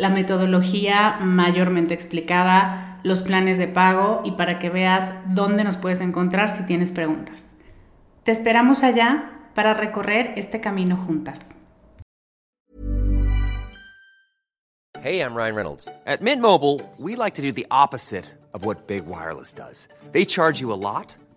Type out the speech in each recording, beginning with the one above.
la metodología mayormente explicada, los planes de pago y para que veas dónde nos puedes encontrar si tienes preguntas. Te esperamos allá para recorrer este camino juntas. Hey, I'm Ryan Reynolds. At Mint Mobile, we like to do the opposite of what Big Wireless does. They charge you a lot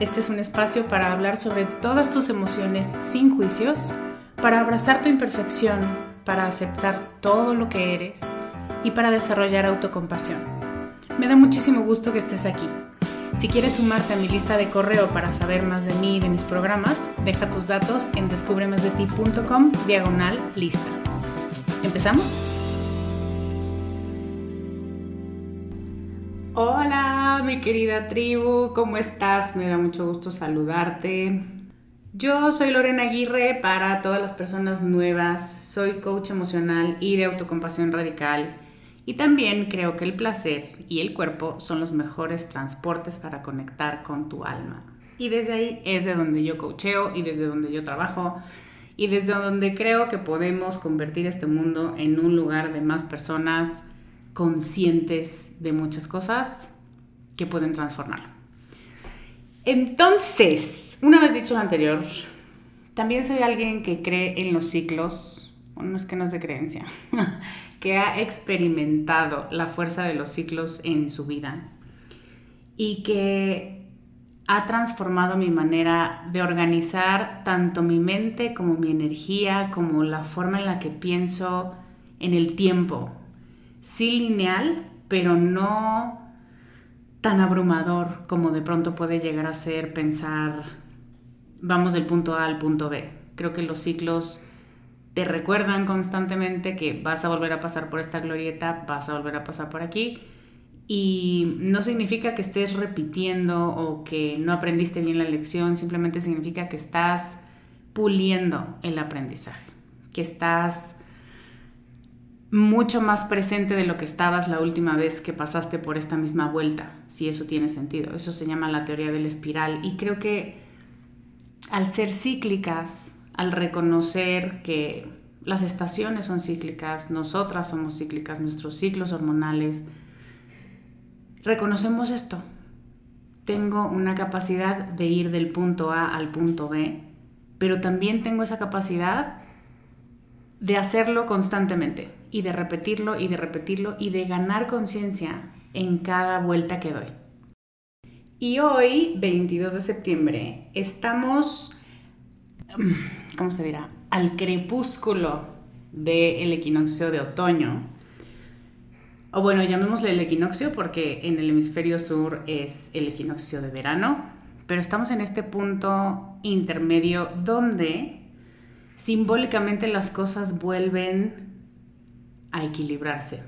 Este es un espacio para hablar sobre todas tus emociones sin juicios, para abrazar tu imperfección, para aceptar todo lo que eres y para desarrollar autocompasión. Me da muchísimo gusto que estés aquí. Si quieres sumarte a mi lista de correo para saber más de mí y de mis programas, deja tus datos en descubremasdeti.com diagonal lista. ¿Empezamos? Hola, mi querida tribu, ¿cómo estás? Me da mucho gusto saludarte. Yo soy Lorena Aguirre para todas las personas nuevas. Soy coach emocional y de autocompasión radical. Y también creo que el placer y el cuerpo son los mejores transportes para conectar con tu alma. Y desde ahí es de donde yo coacheo y desde donde yo trabajo y desde donde creo que podemos convertir este mundo en un lugar de más personas conscientes de muchas cosas que pueden transformarlo. Entonces, una vez dicho lo anterior, también soy alguien que cree en los ciclos, no es que no es de creencia, que ha experimentado la fuerza de los ciclos en su vida y que ha transformado mi manera de organizar tanto mi mente como mi energía, como la forma en la que pienso en el tiempo, sí lineal, pero no tan abrumador como de pronto puede llegar a ser pensar, vamos del punto A al punto B. Creo que los ciclos te recuerdan constantemente que vas a volver a pasar por esta glorieta, vas a volver a pasar por aquí. Y no significa que estés repitiendo o que no aprendiste bien la lección, simplemente significa que estás puliendo el aprendizaje, que estás mucho más presente de lo que estabas la última vez que pasaste por esta misma vuelta, si eso tiene sentido. Eso se llama la teoría del espiral y creo que al ser cíclicas, al reconocer que las estaciones son cíclicas, nosotras somos cíclicas, nuestros ciclos hormonales, reconocemos esto. Tengo una capacidad de ir del punto A al punto B, pero también tengo esa capacidad de hacerlo constantemente y de repetirlo y de repetirlo y de ganar conciencia en cada vuelta que doy. Y hoy, 22 de septiembre, estamos, ¿cómo se dirá? Al crepúsculo del equinoccio de otoño. O bueno, llamémosle el equinoccio porque en el hemisferio sur es el equinoccio de verano, pero estamos en este punto intermedio donde simbólicamente las cosas vuelven a equilibrarse.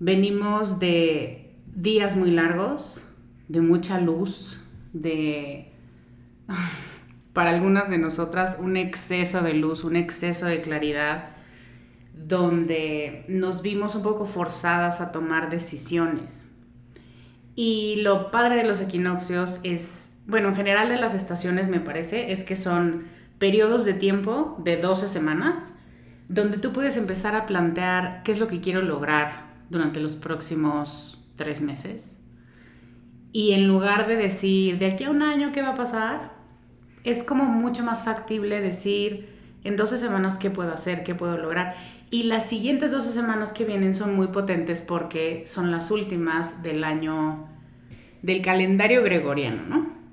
Venimos de días muy largos, de mucha luz, de, para algunas de nosotras, un exceso de luz, un exceso de claridad, donde nos vimos un poco forzadas a tomar decisiones. Y lo padre de los equinoccios es, bueno, en general de las estaciones me parece, es que son periodos de tiempo de 12 semanas, donde tú puedes empezar a plantear qué es lo que quiero lograr durante los próximos tres meses. Y en lugar de decir, de aquí a un año, ¿qué va a pasar? Es como mucho más factible decir, en 12 semanas, ¿qué puedo hacer? ¿Qué puedo lograr? Y las siguientes 12 semanas que vienen son muy potentes porque son las últimas del año del calendario gregoriano, ¿no?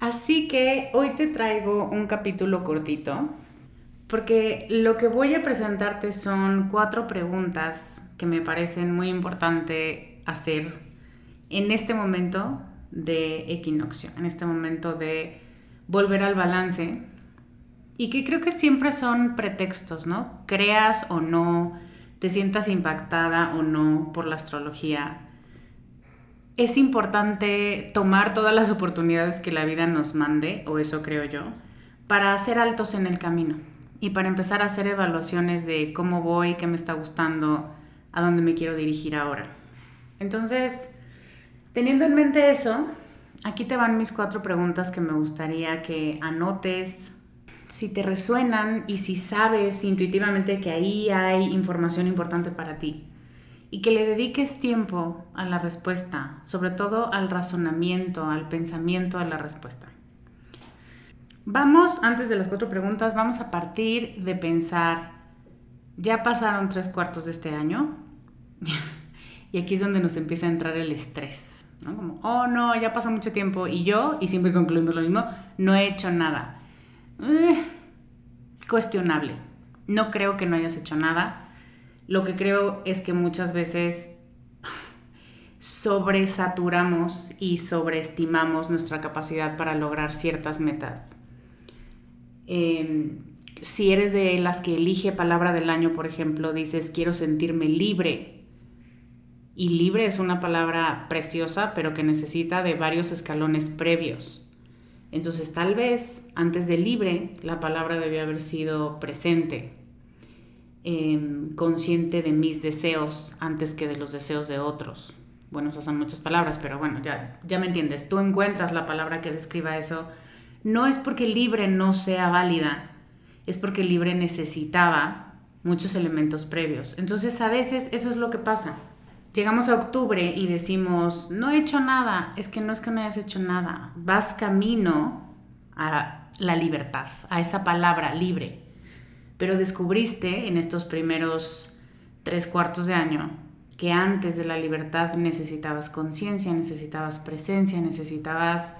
Así que hoy te traigo un capítulo cortito porque lo que voy a presentarte son cuatro preguntas que me parecen muy importante hacer en este momento de equinoccio, en este momento de volver al balance y que creo que siempre son pretextos, ¿no? Creas o no, te sientas impactada o no por la astrología. Es importante tomar todas las oportunidades que la vida nos mande, o eso creo yo, para hacer altos en el camino y para empezar a hacer evaluaciones de cómo voy, qué me está gustando, a dónde me quiero dirigir ahora. Entonces, teniendo en mente eso, aquí te van mis cuatro preguntas que me gustaría que anotes, si te resuenan y si sabes intuitivamente que ahí hay información importante para ti y que le dediques tiempo a la respuesta, sobre todo al razonamiento, al pensamiento de la respuesta. Vamos, antes de las cuatro preguntas, vamos a partir de pensar, ya pasaron tres cuartos de este año y aquí es donde nos empieza a entrar el estrés, ¿no? Como, oh no, ya pasó mucho tiempo y yo, y siempre concluimos lo mismo, no he hecho nada eh, cuestionable. No creo que no hayas hecho nada. Lo que creo es que muchas veces sobresaturamos y sobreestimamos nuestra capacidad para lograr ciertas metas. Em, si eres de las que elige palabra del año, por ejemplo, dices quiero sentirme libre. Y libre es una palabra preciosa, pero que necesita de varios escalones previos. Entonces tal vez antes de libre la palabra debió haber sido presente, em, consciente de mis deseos antes que de los deseos de otros. Bueno, esas son muchas palabras, pero bueno, ya, ya me entiendes. Tú encuentras la palabra que describa eso. No es porque libre no sea válida, es porque libre necesitaba muchos elementos previos. Entonces a veces eso es lo que pasa llegamos a octubre y decimos, no he hecho nada, es que no es que no hayas hecho nada, vas camino a la libertad, a esa palabra libre. Pero descubriste en estos primeros tres cuartos de año que antes de la libertad necesitabas conciencia, necesitabas presencia, necesitabas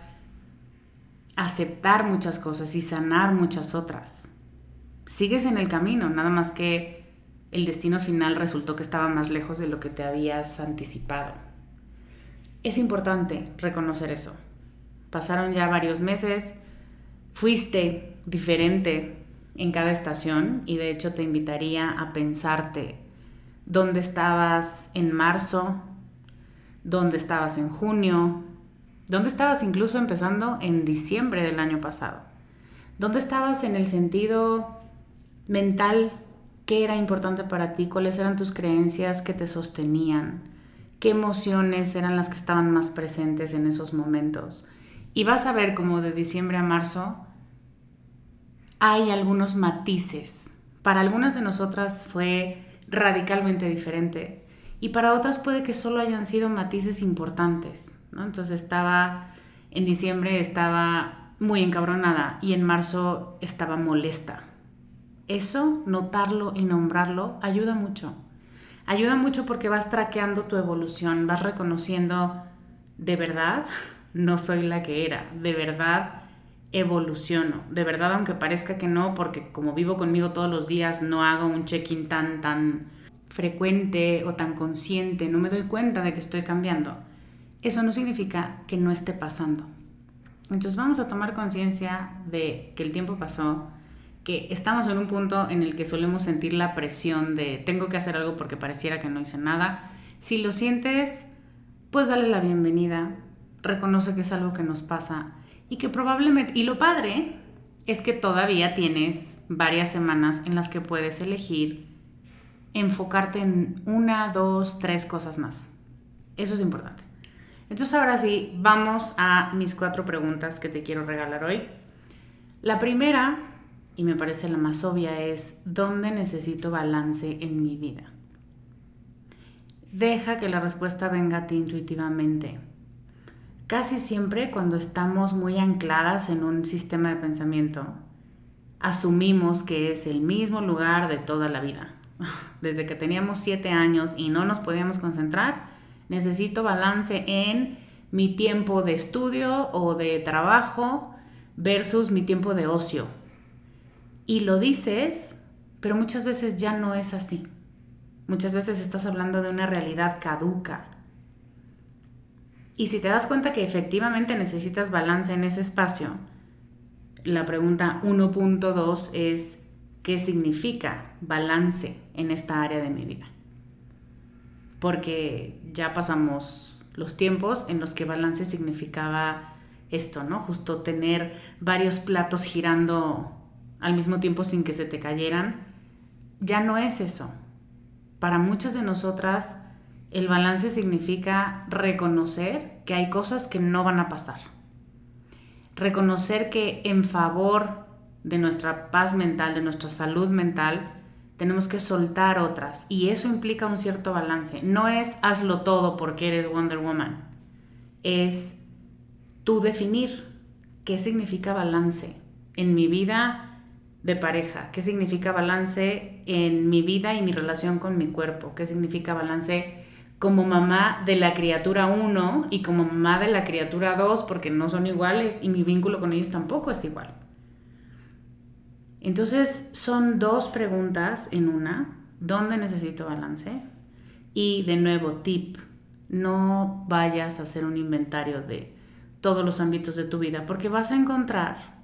aceptar muchas cosas y sanar muchas otras. Sigues en el camino, nada más que el destino final resultó que estaba más lejos de lo que te habías anticipado. Es importante reconocer eso. Pasaron ya varios meses, fuiste diferente en cada estación y de hecho te invitaría a pensarte dónde estabas en marzo, dónde estabas en junio, dónde estabas incluso empezando en diciembre del año pasado, dónde estabas en el sentido mental, qué era importante para ti, cuáles eran tus creencias que te sostenían, qué emociones eran las que estaban más presentes en esos momentos. Y vas a ver como de diciembre a marzo hay algunos matices. Para algunas de nosotras fue radicalmente diferente y para otras puede que solo hayan sido matices importantes. Entonces estaba, en diciembre estaba muy encabronada y en marzo estaba molesta eso, notarlo y nombrarlo, ayuda mucho. Ayuda mucho porque vas traqueando tu evolución, vas reconociendo, de verdad, no soy la que era, de verdad evoluciono, de verdad aunque parezca que no, porque como vivo conmigo todos los días, no hago un check-in tan, tan frecuente o tan consciente, no me doy cuenta de que estoy cambiando. eso no significa que no esté pasando. Entonces vamos a tomar conciencia de que el tiempo pasó, que estamos en un punto en el que solemos sentir la presión de tengo que hacer algo porque pareciera que no hice nada. Si lo sientes, pues dale la bienvenida, reconoce que es algo que nos pasa y que probablemente, y lo padre es que todavía tienes varias semanas en las que puedes elegir enfocarte en una, dos, tres cosas más. Eso es importante. Entonces ahora sí, vamos a mis cuatro preguntas que te quiero regalar hoy. La primera, y me parece la más obvia, es ¿dónde necesito balance en mi vida? Deja que la respuesta venga a ti intuitivamente. Casi siempre cuando estamos muy ancladas en un sistema de pensamiento, asumimos que es el mismo lugar de toda la vida. Desde que teníamos siete años y no nos podíamos concentrar, necesito balance en mi tiempo de estudio o de trabajo versus mi tiempo de ocio. Y lo dices, pero muchas veces ya no es así. Muchas veces estás hablando de una realidad caduca. Y si te das cuenta que efectivamente necesitas balance en ese espacio, la pregunta 1.2 es, ¿qué significa balance en esta área de mi vida? porque ya pasamos los tiempos en los que balance significaba esto, ¿no? Justo tener varios platos girando al mismo tiempo sin que se te cayeran. Ya no es eso. Para muchas de nosotras, el balance significa reconocer que hay cosas que no van a pasar. Reconocer que en favor de nuestra paz mental, de nuestra salud mental, tenemos que soltar otras y eso implica un cierto balance. No es hazlo todo porque eres Wonder Woman, es tú definir qué significa balance en mi vida de pareja, qué significa balance en mi vida y mi relación con mi cuerpo, qué significa balance como mamá de la criatura 1 y como mamá de la criatura 2 porque no son iguales y mi vínculo con ellos tampoco es igual. Entonces son dos preguntas en una. ¿Dónde necesito balance? Y de nuevo, tip, no vayas a hacer un inventario de todos los ámbitos de tu vida, porque vas a encontrar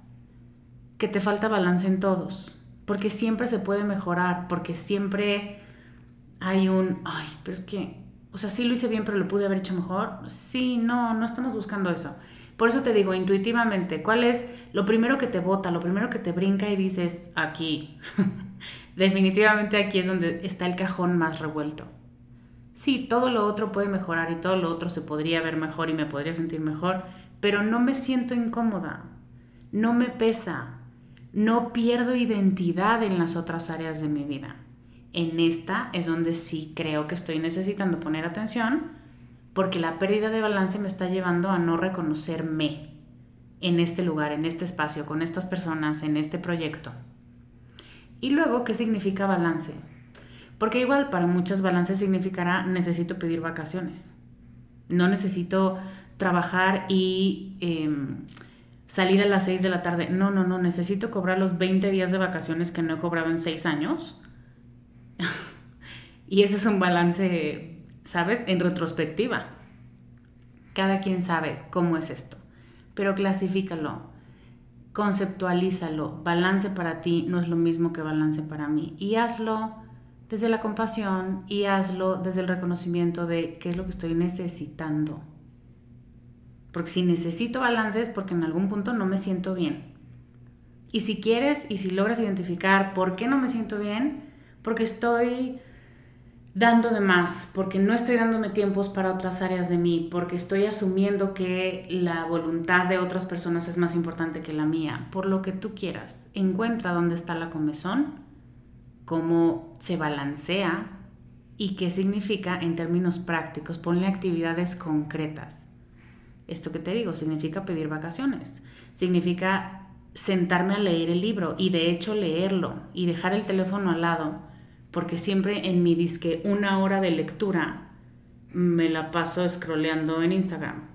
que te falta balance en todos, porque siempre se puede mejorar, porque siempre hay un, ay, pero es que, o sea, sí lo hice bien, pero lo pude haber hecho mejor. Sí, no, no estamos buscando eso. Por eso te digo, intuitivamente, ¿cuál es lo primero que te bota, lo primero que te brinca y dices, aquí? Definitivamente aquí es donde está el cajón más revuelto. Sí, todo lo otro puede mejorar y todo lo otro se podría ver mejor y me podría sentir mejor, pero no me siento incómoda, no me pesa, no pierdo identidad en las otras áreas de mi vida. En esta es donde sí creo que estoy necesitando poner atención porque la pérdida de balance me está llevando a no reconocerme en este lugar, en este espacio, con estas personas, en este proyecto. Y luego, ¿qué significa balance? Porque igual para muchas balance significará necesito pedir vacaciones. No necesito trabajar y em, salir a las 6 de la tarde. No, no, no, necesito cobrar los 20 días de vacaciones que no he cobrado en 6 años. y ese es un balance ¿sabes? En retrospectiva. Cada quien sabe cómo es esto, pero clasifícalo, conceptualízalo. Balance para ti no es lo mismo que balance para mí. Y hazlo desde la compasión y hazlo desde el reconocimiento de qué es lo que estoy necesitando. Porque si necesito balance es porque en algún punto no me siento bien. Y si quieres y si logras identificar por qué no me siento bien, porque estoy dando de más, porque no estoy dándome tiempos para otras áreas de mí, porque estoy asumiendo que la voluntad de otras personas es más importante que la mía, por lo que tú quieras. Encuentra dónde está la comezón, cómo se balancea y qué significa en términos prácticos. Ponle actividades concretas. Esto que te digo significa pedir vacaciones, significa sentarme a leer el libro y de hecho leerlo y dejar el teléfono al lado porque siempre en mi disque una hora de lectura me la paso scrolleando en Instagram.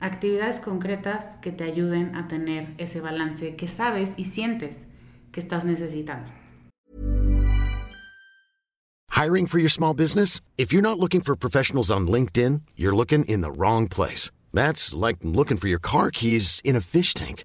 Actividades concretas que te ayuden a tener ese balance que sabes y sientes que estás necesitando. Hiring for your small business? If you're not looking for professionals on LinkedIn, you're looking in the wrong place. That's like looking for your car keys in a fish tank.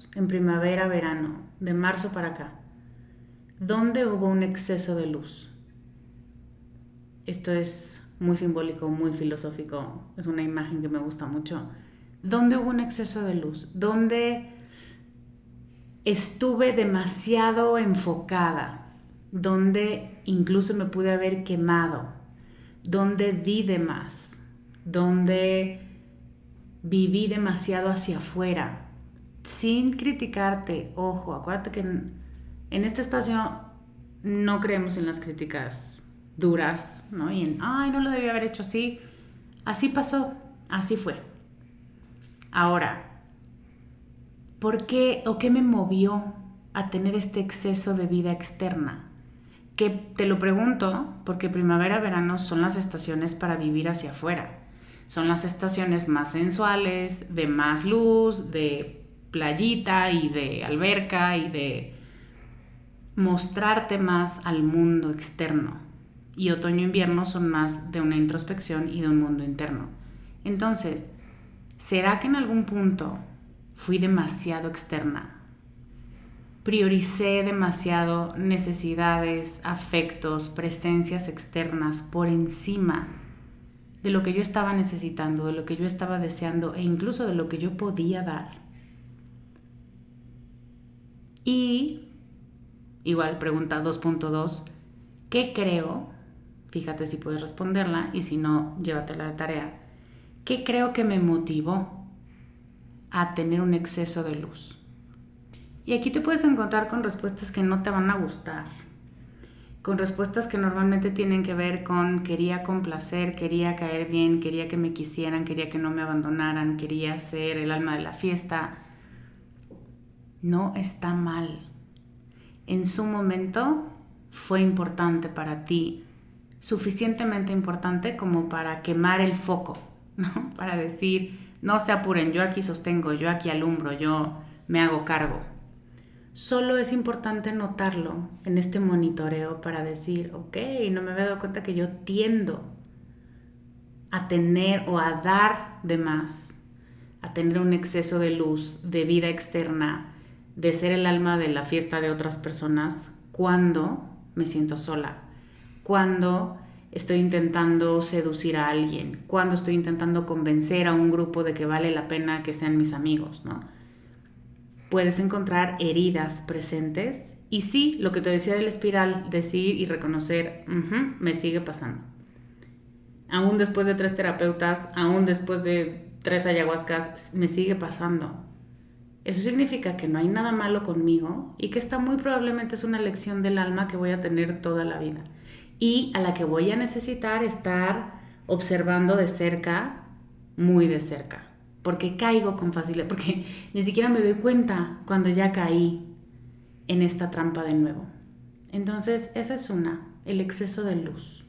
en primavera, verano, de marzo para acá, ¿dónde hubo un exceso de luz? Esto es muy simbólico, muy filosófico, es una imagen que me gusta mucho. ¿Dónde hubo un exceso de luz? ¿Dónde estuve demasiado enfocada? ¿Dónde incluso me pude haber quemado? ¿Dónde di de más? ¿Dónde viví demasiado hacia afuera? Sin criticarte, ojo, acuérdate que en, este espacio no creemos en las críticas duras, ¿no? Y en, ay, no lo debía haber hecho así. Así pasó, así fue. Ahora, ¿por qué o qué me movió a tener este exceso de vida externa? Que te lo pregunto porque primavera, verano son las estaciones para vivir hacia afuera. Son las estaciones más sensuales, de más luz, de playita y de alberca y de mostrarte más al mundo externo y otoño-invierno son más de una introspección y de un mundo interno. Entonces, ¿será que en algún punto fui demasiado externa? Prioricé demasiado necesidades, afectos, presencias externas por encima de lo que yo estaba necesitando, de lo que yo estaba deseando e incluso de lo que yo podía dar. Y, igual, pregunta 2.2, ¿qué creo Fíjate si puedes responderla y si no, llévatela de tarea. ¿Qué creo que me motivó a tener un exceso de luz? Y aquí te puedes encontrar con respuestas que no te van a gustar, con respuestas que normalmente tienen que ver con quería complacer, quería caer bien, quería que me quisieran, quería que no me abandonaran, quería ser el alma de la fiesta. No está mal. En su momento fue importante para ti suficientemente importante como para quemar el foco, ¿no? Para decir, no se apuren, yo aquí sostengo, yo aquí alumbro, yo me hago cargo. Solo es importante notarlo en este monitoreo para decir, ok, no me había dado cuenta que yo tiendo a tener o a dar de más, a tener un exceso de luz, de vida externa, de ser el alma de la fiesta de otras personas cuando me siento sola, cuando estoy intentando seducir a alguien, cuando estoy intentando convencer a un grupo de que vale la pena que sean mis amigos, ¿no? Puedes encontrar heridas presentes y sí, lo que te decía del espiral, decir y reconocer, me sigue pasando. Aún después de tres terapeutas, aún después de tres ayahuascas, me sigue pasando. Eso significa que no hay nada malo conmigo y que esta muy probablemente es una lección del alma que voy a tener toda la vida y a la que voy a necesitar estar observando de cerca, muy de cerca, porque caigo con facilidad, porque ni siquiera me doy cuenta cuando ya caí en esta trampa de nuevo. Entonces, esa es una, el exceso de luz.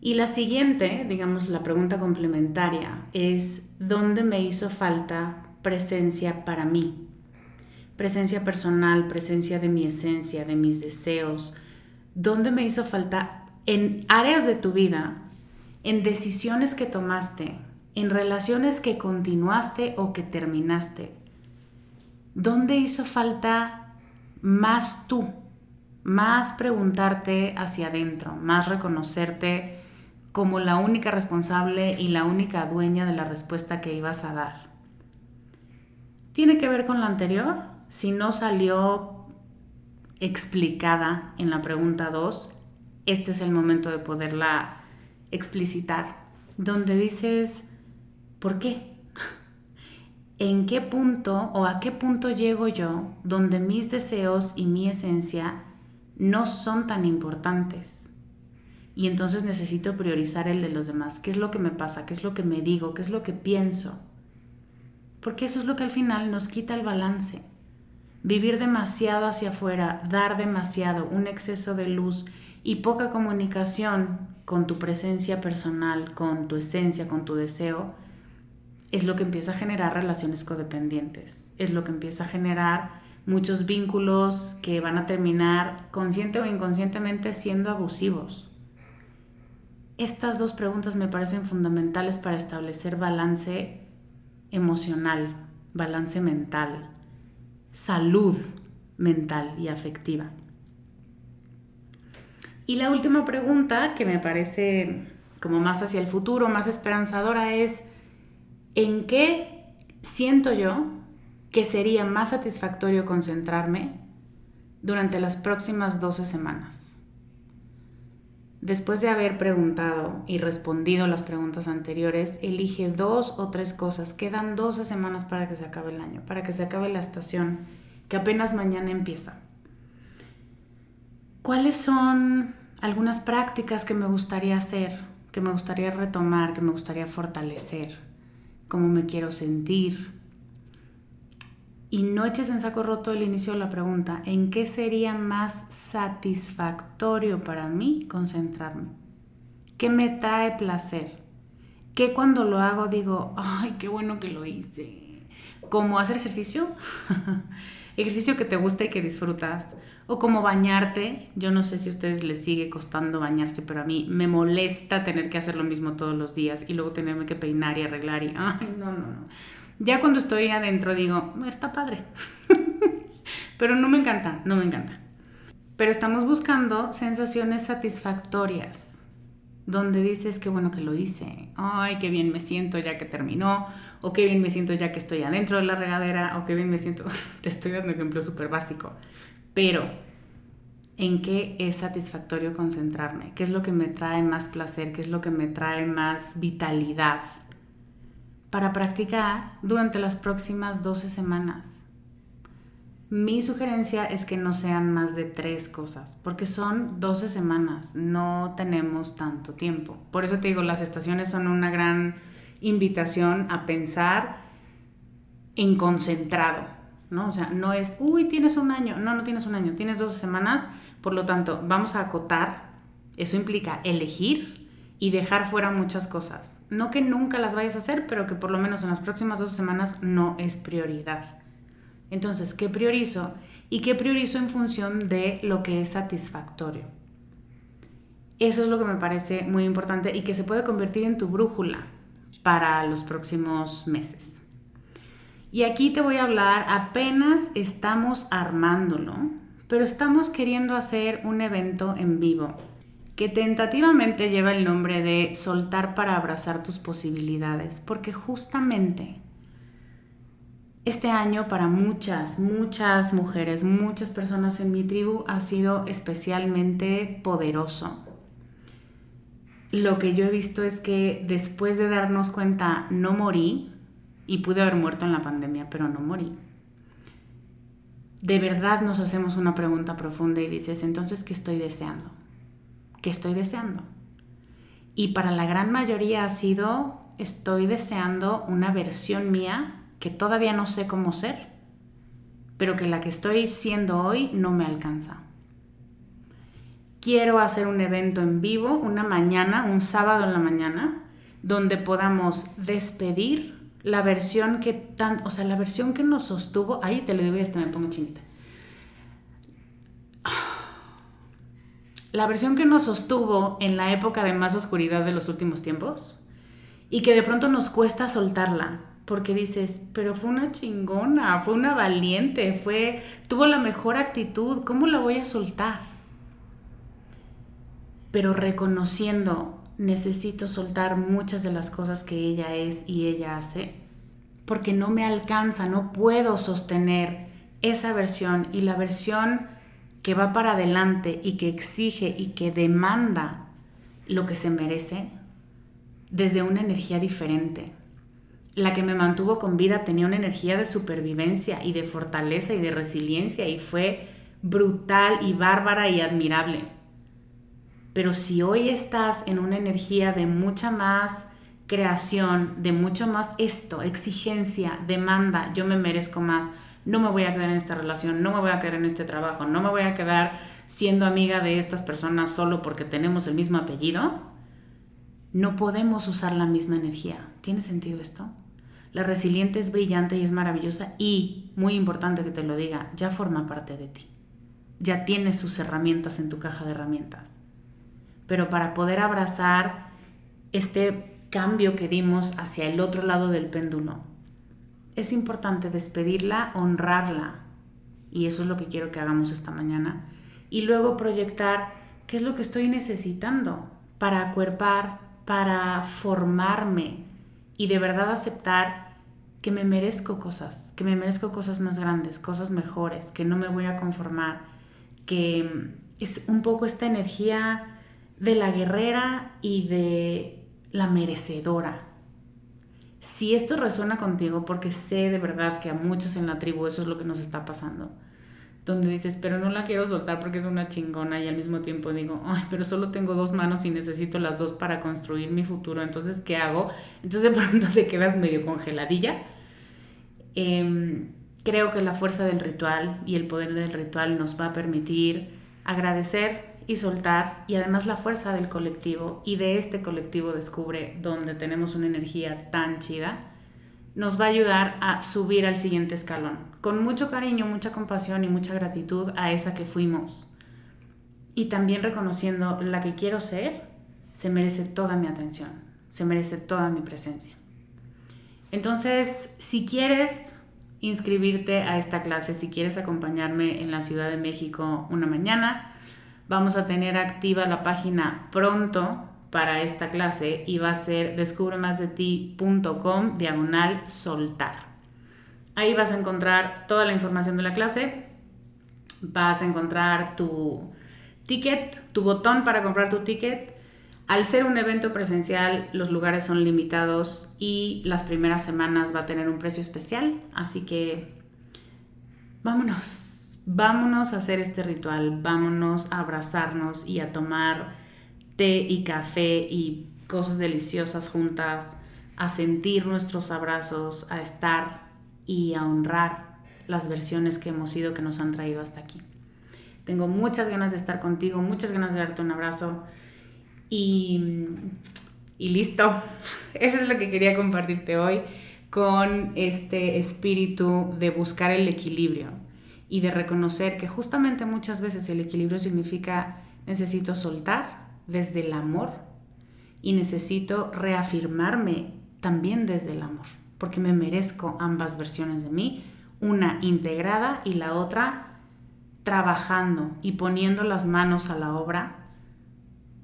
Y la siguiente, digamos, la pregunta complementaria es, ¿dónde me hizo falta presencia para mí? Presencia personal, presencia de mi esencia, de mis deseos, dónde me hizo falta en áreas de tu vida, en decisiones que tomaste, en relaciones que continuaste o que terminaste. ¿Dónde hizo falta más tú? Más preguntarte hacia adentro, más reconocerte como la única responsable y la única dueña de la respuesta que ibas a dar. ¿Tiene que ver con lo anterior? Si no salió explicada en la pregunta 2, este es el momento de poderla explicitar, donde dices, ¿por qué? ¿En qué punto o a qué punto llego yo donde mis deseos y mi esencia no son tan importantes. Y entonces necesito priorizar el de los demás. ¿Qué es lo que me pasa? ¿Qué es lo que me digo? ¿Qué es lo que pienso? Porque eso es lo que al final nos quita el balance. Vivir demasiado hacia afuera, dar demasiado, un exceso de luz y poca comunicación con tu presencia personal, con tu esencia, con tu deseo, es lo que empieza a generar relaciones codependientes, es lo que empieza a generar muchos vínculos que van a terminar consciente o inconscientemente siendo abusivos. Estas dos preguntas me parecen fundamentales para establecer balance emocional, balance mental, salud mental y afectiva. Y la última pregunta que me parece como más hacia el futuro, más esperanzadora es, ¿en qué siento yo que sería más satisfactorio concentrarme durante las próximas 12 semanas? Después de haber preguntado y respondido las preguntas anteriores, elige dos o tres cosas. Quedan 12 semanas para que se acabe el año, para que se acabe la estación, que apenas mañana empieza. ¿Cuáles son algunas prácticas que me gustaría hacer, que me gustaría retomar, que me gustaría fortalecer? ¿Cómo me quiero sentir? Y no eches en saco roto el inicio de la pregunta, ¿en qué sería más satisfactorio para mí concentrarme? ¿Qué me trae placer? ¿Qué cuando lo hago digo, ay, qué bueno que lo hice? ¿Como hacer ejercicio? ejercicio que te gusta y que disfrutas. O como bañarte. Yo no sé si a ustedes les sigue costando bañarse, pero a mí me molesta tener que hacer lo mismo todos los días y luego tenerme que peinar y arreglar y, ay, no, no, no ya cuando estoy adentro digo, está padre. Pero no me encanta, no me encanta. Pero estamos buscando sensaciones satisfactorias, donde dices que bueno que lo hice, ay, qué bien me siento ya que terminó, o qué bien me siento ya que estoy adentro de la regadera, o qué bien me siento, te estoy dando ejemplo súper básico, pero ¿en qué es satisfactorio concentrarme? ¿Qué es lo que me trae más placer? ¿Qué es lo que me trae más vitalidad? Para practicar durante las próximas 12 semanas. Mi sugerencia es que no sean más de tres cosas, porque son 12 semanas, no tenemos tanto tiempo. Por eso te digo, las estaciones son una gran invitación a pensar en concentrado, ¿no? O sea, no es, uy, tienes un año, no, no tienes un año, tienes 12 semanas, por lo tanto, vamos a acotar, eso implica elegir y dejar fuera muchas cosas. No que nunca las vayas a hacer, pero que por lo menos en las próximas dos semanas no es prioridad. Entonces, ¿qué priorizo? Y qué priorizo en función de lo que es satisfactorio. Eso es lo que me parece muy importante y que se puede convertir en tu brújula para los próximos meses. Y aquí te voy a hablar, apenas estamos armándolo, pero estamos queriendo hacer un evento en vivo que tentativamente lleva el nombre de soltar para abrazar tus posibilidades, porque justamente este año para muchas, muchas mujeres, muchas personas en mi tribu ha sido especialmente poderoso. Lo que yo he visto es que después de darnos cuenta, no morí, y pude haber muerto en la pandemia, pero no morí. De verdad nos hacemos una pregunta profunda y dices, entonces, ¿qué estoy deseando? Que estoy deseando. Y para la gran mayoría ha sido, estoy deseando una versión mía que todavía no sé cómo ser, pero que la que estoy siendo hoy no me alcanza. Quiero hacer un evento en vivo, una mañana, un sábado en la mañana, donde podamos despedir la versión que tan, o sea, la versión que nos sostuvo, ahí te lo digo y hasta me pongo chinita la versión que nos sostuvo en la época de más oscuridad de los últimos tiempos y que de pronto nos cuesta soltarla porque dices, pero fue una chingona, fue una valiente, fue tuvo la mejor actitud, ¿cómo la voy a soltar? Pero reconociendo, necesito soltar muchas de las cosas que ella es y ella hace, porque no me alcanza, no puedo sostener esa versión y la versión que va para adelante y que exige y que demanda lo que se merece desde una energía diferente. La que me mantuvo con vida tenía una energía de supervivencia y de fortaleza y de resiliencia y fue brutal y bárbara y admirable. Pero si hoy estás en una energía de mucha más creación, de mucho más esto, exigencia, demanda, yo me merezco más, no me voy a quedar en esta relación, no me voy a quedar en este trabajo, no me voy a quedar siendo amiga de estas personas solo porque tenemos el mismo apellido, no podemos usar la misma energía. ¿Tiene sentido esto? La resiliente es brillante y es maravillosa y, muy importante que te lo diga, ya forma parte de ti. Ya tienes sus herramientas en tu caja de herramientas. Pero para poder abrazar este cambio que dimos hacia el otro lado del péndulo, es importante despedirla, honrarla. Y eso es lo que quiero que hagamos esta mañana. Y luego proyectar qué es lo que estoy necesitando para acuerpar, para formarme y de verdad aceptar que me merezco cosas, que me merezco cosas más grandes, cosas mejores, que no me voy a conformar, que es un poco esta energía de la guerrera y de la merecedora. Si esto resuena contigo, porque sé de verdad que a muchos en la tribu eso es lo que nos está pasando, donde dices, pero no la quiero soltar porque es una chingona y al mismo tiempo digo, ay, pero solo tengo dos manos y necesito las dos para construir mi futuro, entonces, ¿qué hago? Entonces de pronto te quedas medio congeladilla. Em, creo que la fuerza del ritual y el poder del ritual nos va a permitir agradecer y soltar y además la fuerza del colectivo y de este colectivo descubre donde tenemos una energía tan chida nos va a ayudar a subir al siguiente escalón, con mucho cariño, mucha compasión y mucha gratitud a esa que fuimos. Y también reconociendo la que quiero ser, se merece toda mi atención, se merece toda mi presencia. Entonces, si quieres inscribirte a esta clase, si quieres acompañarme en la Ciudad de México una mañana, vamos a tener activa la página pronto para esta clase y va a ser descubremasdeti.com diagonal soltar. Ahí vas a encontrar toda la información de la clase, vas a encontrar tu ticket, tu botón para comprar tu ticket. Al ser un evento presencial, los lugares son limitados y las primeras semanas va a tener un precio especial, así que vámonos, vámonos a hacer este ritual, vámonos a abrazarnos y a tomar té y café y cosas deliciosas juntas, a sentir nuestros abrazos, a estar y a honrar las versiones que hemos sido que nos han traído hasta aquí. Tengo muchas ganas de estar contigo, muchas ganas de darte un abrazo y, y listo. Eso es lo que quería compartirte hoy con este espíritu de buscar el equilibrio y de reconocer que justamente muchas veces el equilibrio significa necesito soltar desde el amor y necesito reafirmarme también desde el amor, porque me merezco ambas versiones de mí, una integrada y la otra trabajando y poniendo las manos a la obra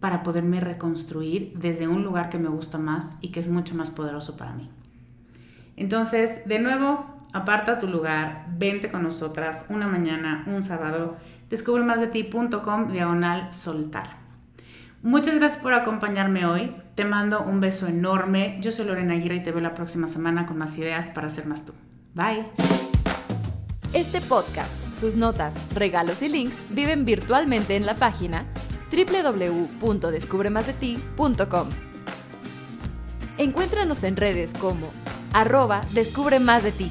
para poderme reconstruir desde un lugar que me gusta más y que es mucho más poderoso para mí. Entonces, de nuevo, aparta tu lugar, vente con nosotras una mañana, un sábado, descubre más de ti.com diagonal soltar. Muchas gracias por acompañarme hoy. Te mando un beso enorme. Yo soy Lorena Aguirre y te veo la próxima semana con más ideas para ser más tú. Bye. Este podcast, sus notas, regalos y links viven virtualmente en la página www.descubremasdeti.com. Encuéntranos en redes como arroba Descubre Más de Ti.